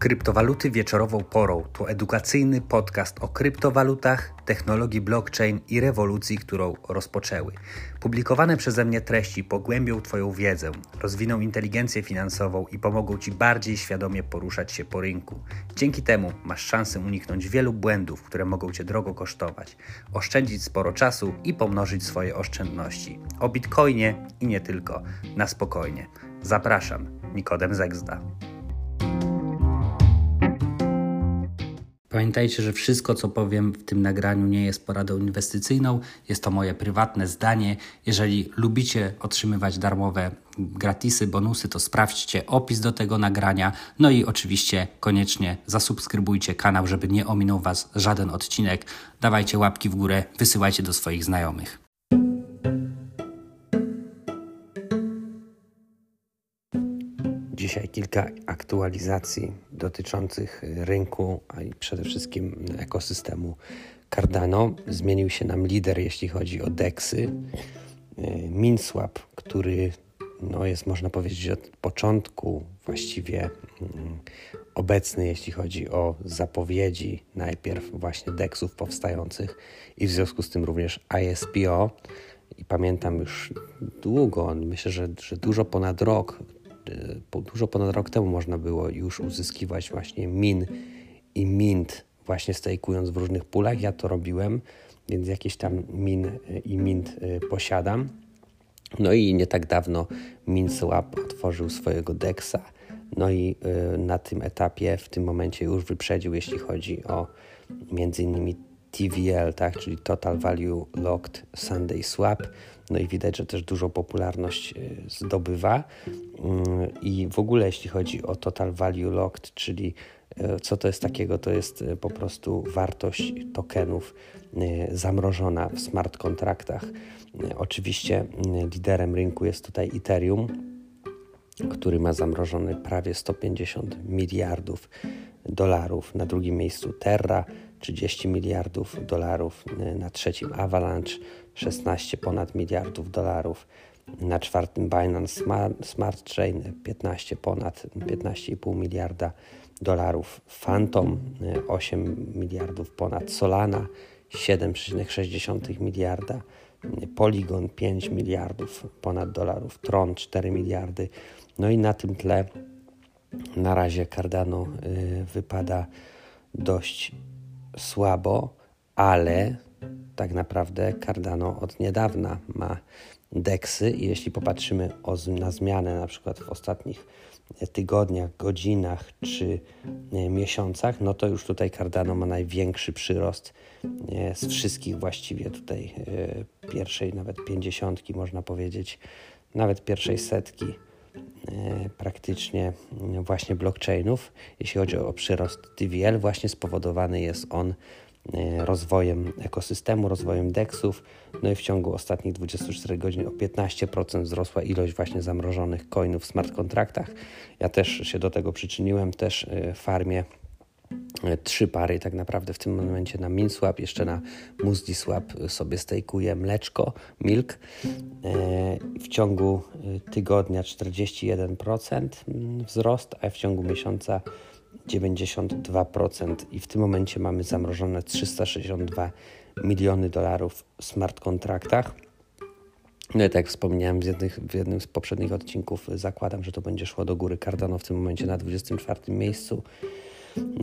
Kryptowaluty wieczorową porą to edukacyjny podcast o kryptowalutach, technologii blockchain i rewolucji, którą rozpoczęły. Publikowane przeze mnie treści pogłębią Twoją wiedzę, rozwiną inteligencję finansową i pomogą Ci bardziej świadomie poruszać się po rynku. Dzięki temu masz szansę uniknąć wielu błędów, które mogą Cię drogo kosztować, oszczędzić sporo czasu i pomnożyć swoje oszczędności. O bitcoinie i nie tylko. Na spokojnie. Zapraszam, Nikodem Zegzda. Pamiętajcie, że wszystko, co powiem w tym nagraniu, nie jest poradą inwestycyjną. Jest to moje prywatne zdanie. Jeżeli lubicie otrzymywać darmowe gratisy, bonusy, to sprawdźcie opis do tego nagrania. No i oczywiście koniecznie zasubskrybujcie kanał, żeby nie ominął Was żaden odcinek. Dawajcie łapki w górę, wysyłajcie do swoich znajomych. Dzisiaj kilka aktualizacji dotyczących rynku, a i przede wszystkim ekosystemu Cardano. Zmienił się nam lider, jeśli chodzi o DEXy. MinSwap, który no jest, można powiedzieć, od początku właściwie mm, obecny, jeśli chodzi o zapowiedzi najpierw właśnie DEXów powstających i w związku z tym również ISPO. I pamiętam już długo, myślę, że, że dużo ponad rok dużo ponad rok temu można było już uzyskiwać właśnie min i mint, właśnie stejkując w różnych pulach. Ja to robiłem, więc jakieś tam min i mint y, posiadam. No i nie tak dawno MinSwap otworzył swojego DEXa. No i y, na tym etapie, w tym momencie już wyprzedził, jeśli chodzi o między innymi TVL, tak, czyli Total Value Locked Sunday Swap. No i widać, że też dużą popularność y, zdobywa. Mm, I w ogóle, jeśli chodzi o Total Value Locked, czyli y, co to jest takiego? To jest y, po prostu wartość tokenów zamrożona w smart kontraktach. Oczywiście liderem rynku jest tutaj Ethereum, który ma zamrożony prawie 150 miliardów dolarów. Na drugim miejscu Terra 30 miliardów dolarów, na trzecim Avalanche 16 ponad miliardów dolarów, na czwartym Binance Smart, Smart Chain 15 ponad 15,5 miliarda dolarów, Phantom 8 miliardów ponad, Solana 7,6 miliarda, Polygon 5 miliardów ponad dolarów, Tron 4 miliardy. No i na tym tle na razie Cardano y, wypada dość słabo, ale tak naprawdę Cardano od niedawna ma deksy i jeśli popatrzymy na zmianę na przykład w ostatnich tygodniach, godzinach czy e, miesiącach, no to już tutaj Cardano ma największy przyrost e, z wszystkich właściwie tutaj pierwszej nawet pięćdziesiątki można powiedzieć, nawet pierwszej setki praktycznie właśnie blockchainów. Jeśli chodzi o przyrost TVL, właśnie spowodowany jest on E, rozwojem ekosystemu, rozwojem DEXów. No i w ciągu ostatnich 24 godzin o 15% wzrosła ilość właśnie zamrożonych coinów w smart kontraktach. Ja też się do tego przyczyniłem, też e, farmie e, trzy pary tak naprawdę w tym momencie na MinSwap, jeszcze na MusdiSwap sobie stejkuję mleczko, milk. W ciągu tygodnia 41% wzrost, a w ciągu miesiąca 92% i w tym momencie mamy zamrożone 362 miliony dolarów w smart kontraktach. No i tak jak wspomniałem w, jednych, w jednym z poprzednich odcinków, zakładam, że to będzie szło do góry. Cardano w tym momencie na 24 miejscu.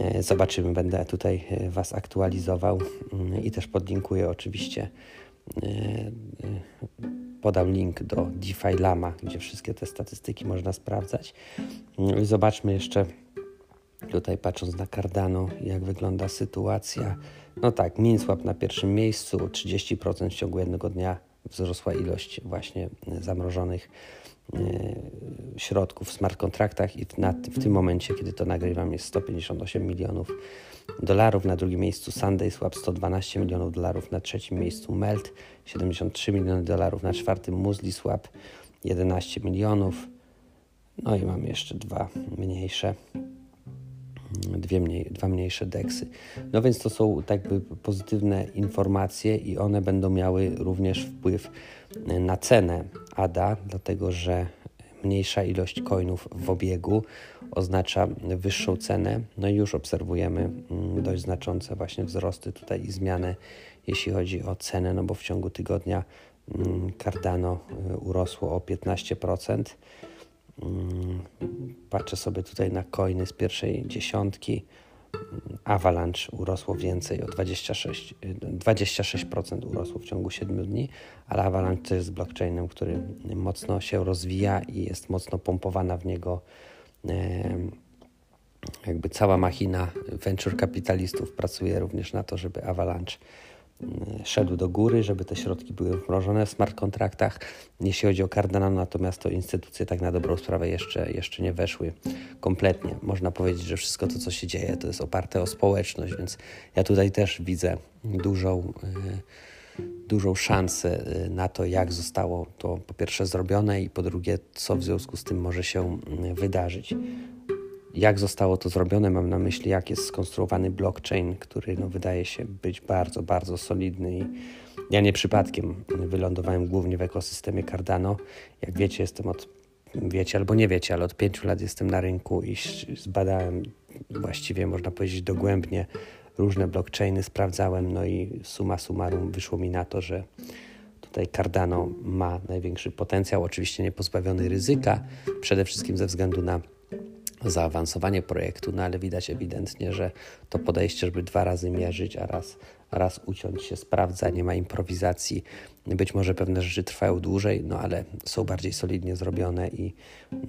E, zobaczymy, będę tutaj e, Was aktualizował mm, i też podlinkuję oczywiście. E, podam link do DeFi Lama, gdzie wszystkie te statystyki można sprawdzać. Mm, zobaczmy jeszcze Tutaj patrząc na Cardano, jak wygląda sytuacja. No tak, MinSwap na pierwszym miejscu, 30% w ciągu jednego dnia wzrosła ilość właśnie zamrożonych środków w smart kontraktach i na, w tym momencie, kiedy to nagrywam, jest 158 milionów dolarów. Na drugim miejscu Sunday Swap 112 milionów dolarów, na trzecim miejscu Melt 73 miliony dolarów, na czwartym Musli Swap 11 milionów. No i mam jeszcze dwa mniejsze dwie mniej, dwa mniejsze deksy. No więc to są tak jakby pozytywne informacje i one będą miały również wpływ na cenę ADA, dlatego że mniejsza ilość coinów w obiegu oznacza wyższą cenę. No i już obserwujemy mm, dość znaczące właśnie wzrosty tutaj i zmiany, jeśli chodzi o cenę, no bo w ciągu tygodnia mm, Cardano y, urosło o 15%. Mm, patrzę sobie tutaj na coiny z pierwszej dziesiątki. Avalanche urosło więcej, o 26%, 26% urosło w ciągu 7 dni, ale Avalanche to jest blockchainem, który mocno się rozwija i jest mocno pompowana w niego jakby cała machina venture kapitalistów pracuje również na to, żeby Avalanche szedł do góry, żeby te środki były wmrożone w smart kontraktach. Jeśli chodzi o Cardano, natomiast to instytucje tak na dobrą sprawę jeszcze, jeszcze nie weszły kompletnie. Można powiedzieć, że wszystko to, co się dzieje, to jest oparte o społeczność, więc ja tutaj też widzę dużą, e, dużą szansę e, na to, jak zostało to po pierwsze zrobione i po drugie, co w związku z tym może się wydarzyć jak zostało to zrobione, mam na myśli, jak jest skonstruowany blockchain, który no, wydaje się być bardzo, bardzo solidny i ja nie przypadkiem wylądowałem głównie w ekosystemie Cardano. Jak wiecie, jestem od, wiecie albo nie wiecie, ale od pięciu lat jestem na rynku i zbadałem właściwie, można powiedzieć, dogłębnie różne blockchainy, sprawdzałem, no i suma summarum wyszło mi na to, że tutaj Cardano ma największy potencjał, oczywiście nie pozbawiony ryzyka, przede wszystkim ze względu na zaawansowanie projektu, no ale widać ewidentnie, że to podejście, żeby dwa razy mierzyć, a raz, a raz uciąć się sprawdza, nie ma improwizacji. Być może pewne rzeczy trwają dłużej, no ale są bardziej solidnie zrobione i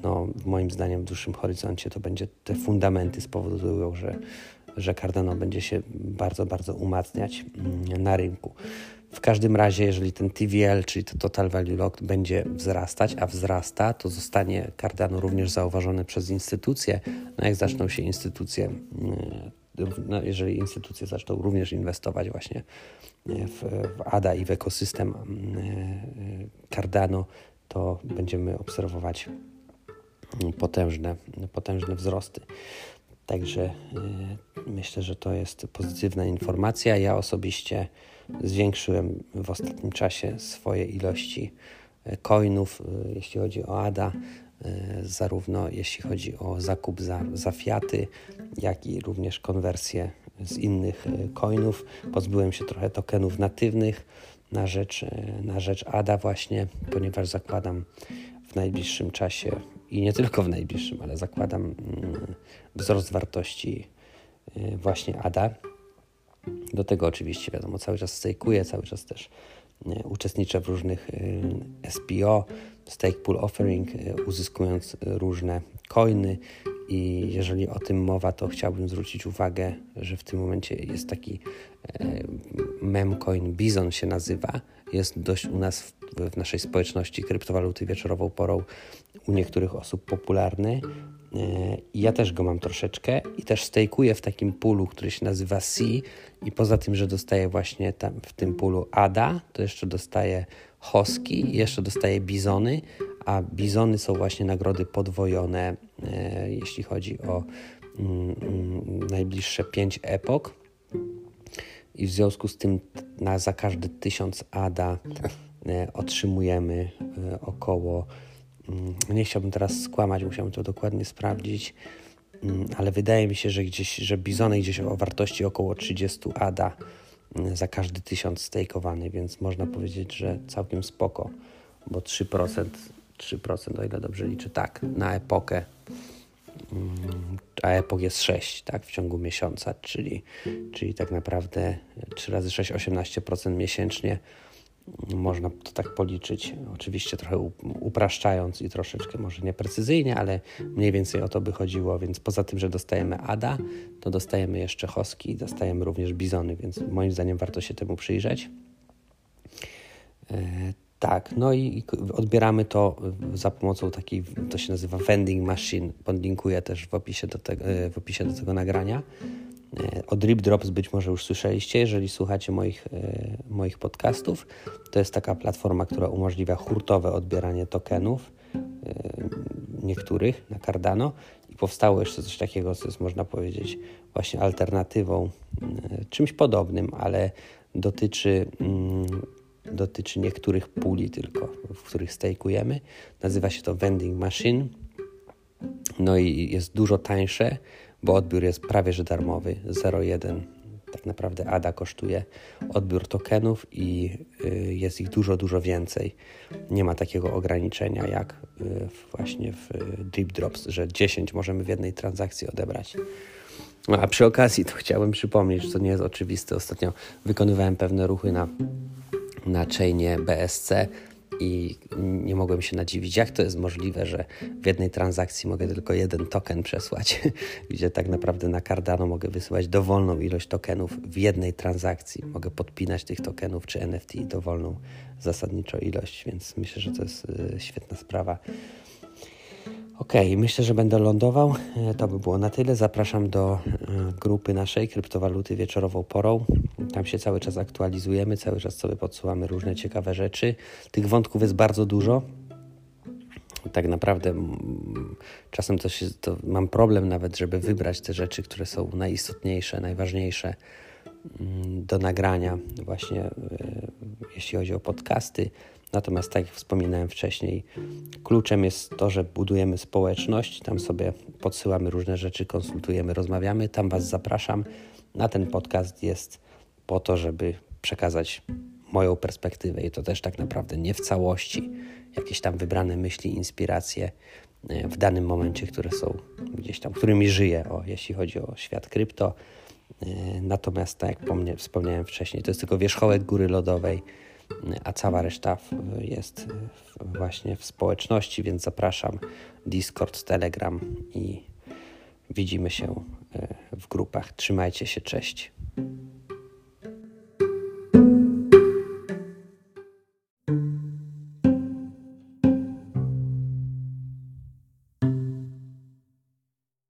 no, moim zdaniem w dłuższym horyzoncie to będzie te fundamenty spowodują, że, że Cardano będzie się bardzo, bardzo umacniać mm, na rynku. W każdym razie, jeżeli ten TVL, czyli to Total Value Locked, będzie wzrastać, a wzrasta, to zostanie Cardano również zauważony przez instytucje. No jak zaczną się instytucje, mm, no jeżeli instytucje zaczną również inwestować właśnie w, w ADA i w ekosystem mm, Cardano, to będziemy obserwować potężne, potężne wzrosty. Także y, myślę, że to jest pozytywna informacja. Ja osobiście Zwiększyłem w ostatnim czasie swoje ilości e, coinów, e, jeśli chodzi o ADA, e, zarówno jeśli chodzi o zakup za, za fiaty, jak i również konwersję z innych coinów. Pozbyłem się trochę tokenów natywnych na rzecz, na rzecz ADA właśnie, ponieważ zakładam w najbliższym czasie i nie tylko w najbliższym, ale zakładam mm, wzrost wartości właśnie ADA. Do tego oczywiście, wiadomo, cały czas stejkuję, cały czas też e, uczestniczę w różnych e, SPO, Stake Pool Offering, uzyskując różne coiny i jeżeli o tym mowa, to chciałbym zwrócić uwagę, że w tym momencie jest taki memcoin Bizon się nazywa. Jest dość u nas w, w naszej społeczności kryptowaluty wieczorową porą u niektórych osób popularny. E, ja też go mam troszeczkę i też stejkuję w takim pulu, który się nazywa C i poza tym, że dostaję właśnie tam w tym pulu ADA, to jeszcze dostaję hoski jeszcze dostaję bizony, a bizony są właśnie nagrody podwojone, e, jeśli chodzi o mm, mm, najbliższe 5 epok. I w związku z tym na, za każdy 1000 ADA e, otrzymujemy około Mm, nie chciałbym teraz skłamać, musiałbym to dokładnie sprawdzić, mm, ale wydaje mi się, że gdzieś, że bizony gdzieś o wartości około 30 ADA mm, za każdy tysiąc stejkowany, więc można powiedzieć, że całkiem spoko, bo 3%, 3% o ile dobrze liczę, tak, na epokę, a epok jest 6, tak, w ciągu miesiąca, czyli, czyli tak naprawdę 3 razy 6, 18% miesięcznie, można to tak policzyć, oczywiście trochę upraszczając i troszeczkę może nieprecyzyjnie, ale mniej więcej o to by chodziło, więc poza tym, że dostajemy ADA, to dostajemy jeszcze hoski i dostajemy również bizony, więc moim zdaniem warto się temu przyjrzeć. Tak, no i odbieramy to za pomocą takiej, to się nazywa vending machine, podlinkuję też w opisie do, te, e, w opisie do tego nagrania. E, o Drip Drops być może już słyszeliście, jeżeli słuchacie moich, moich podcastów. To jest taka platforma, która umożliwia hurtowe odbieranie tokenów niektórych na Cardano i powstało jeszcze coś takiego, co jest można powiedzieć właśnie alternatywą, czymś podobnym, ale dotyczy, mm, dotyczy niektórych puli tylko, w których stejkujemy. Nazywa się to Vending Machine No i jest dużo tańsze, bo odbiór jest prawie że darmowy. 0,1 tak naprawdę ADA kosztuje odbiór tokenów i y, jest ich dużo, dużo więcej. Nie ma takiego ograniczenia jak y, właśnie w Deep Drops, że 10 możemy w jednej transakcji odebrać. No, a przy okazji to chciałbym przypomnieć, co nie jest oczywiste. Ostatnio wykonywałem pewne ruchy na, na chainie BSC i nie mogłem się nadziwić, jak to jest możliwe, że w jednej transakcji mogę tylko jeden token przesłać, gdzie tak naprawdę na Cardano mogę wysyłać dowolną ilość tokenów w jednej transakcji. Mogę podpinać tych tokenów czy NFT dowolną zasadniczo ilość, więc myślę, że to jest y, świetna sprawa. Ok, myślę, że będę lądował. E, to by było na tyle. Zapraszam do e, grupy naszej kryptowaluty wieczorową porą. Tam się cały czas aktualizujemy, cały czas sobie podsuwamy różne ciekawe rzeczy. Tych wątków jest bardzo dużo. Tak naprawdę czasem to, się, to mam problem nawet, żeby wybrać te rzeczy, które są najistotniejsze, najważniejsze mm, do nagrania, właśnie e, jeśli chodzi o podcasty Natomiast, tak jak wspominałem wcześniej, kluczem jest to, że budujemy społeczność, tam sobie podsyłamy różne rzeczy, konsultujemy, rozmawiamy. Tam Was zapraszam. Na ten podcast jest po to, żeby przekazać moją perspektywę i to też tak naprawdę nie w całości jakieś tam wybrane myśli, inspiracje e, w danym momencie, które są gdzieś tam, którymi żyję, o, jeśli chodzi o świat krypto. E, natomiast, tak jak wspomniałem wcześniej, to jest tylko wierzchołek góry lodowej a cała reszta jest właśnie w społeczności, więc zapraszam Discord, Telegram i widzimy się e, w grupach. Trzymajcie się, cześć.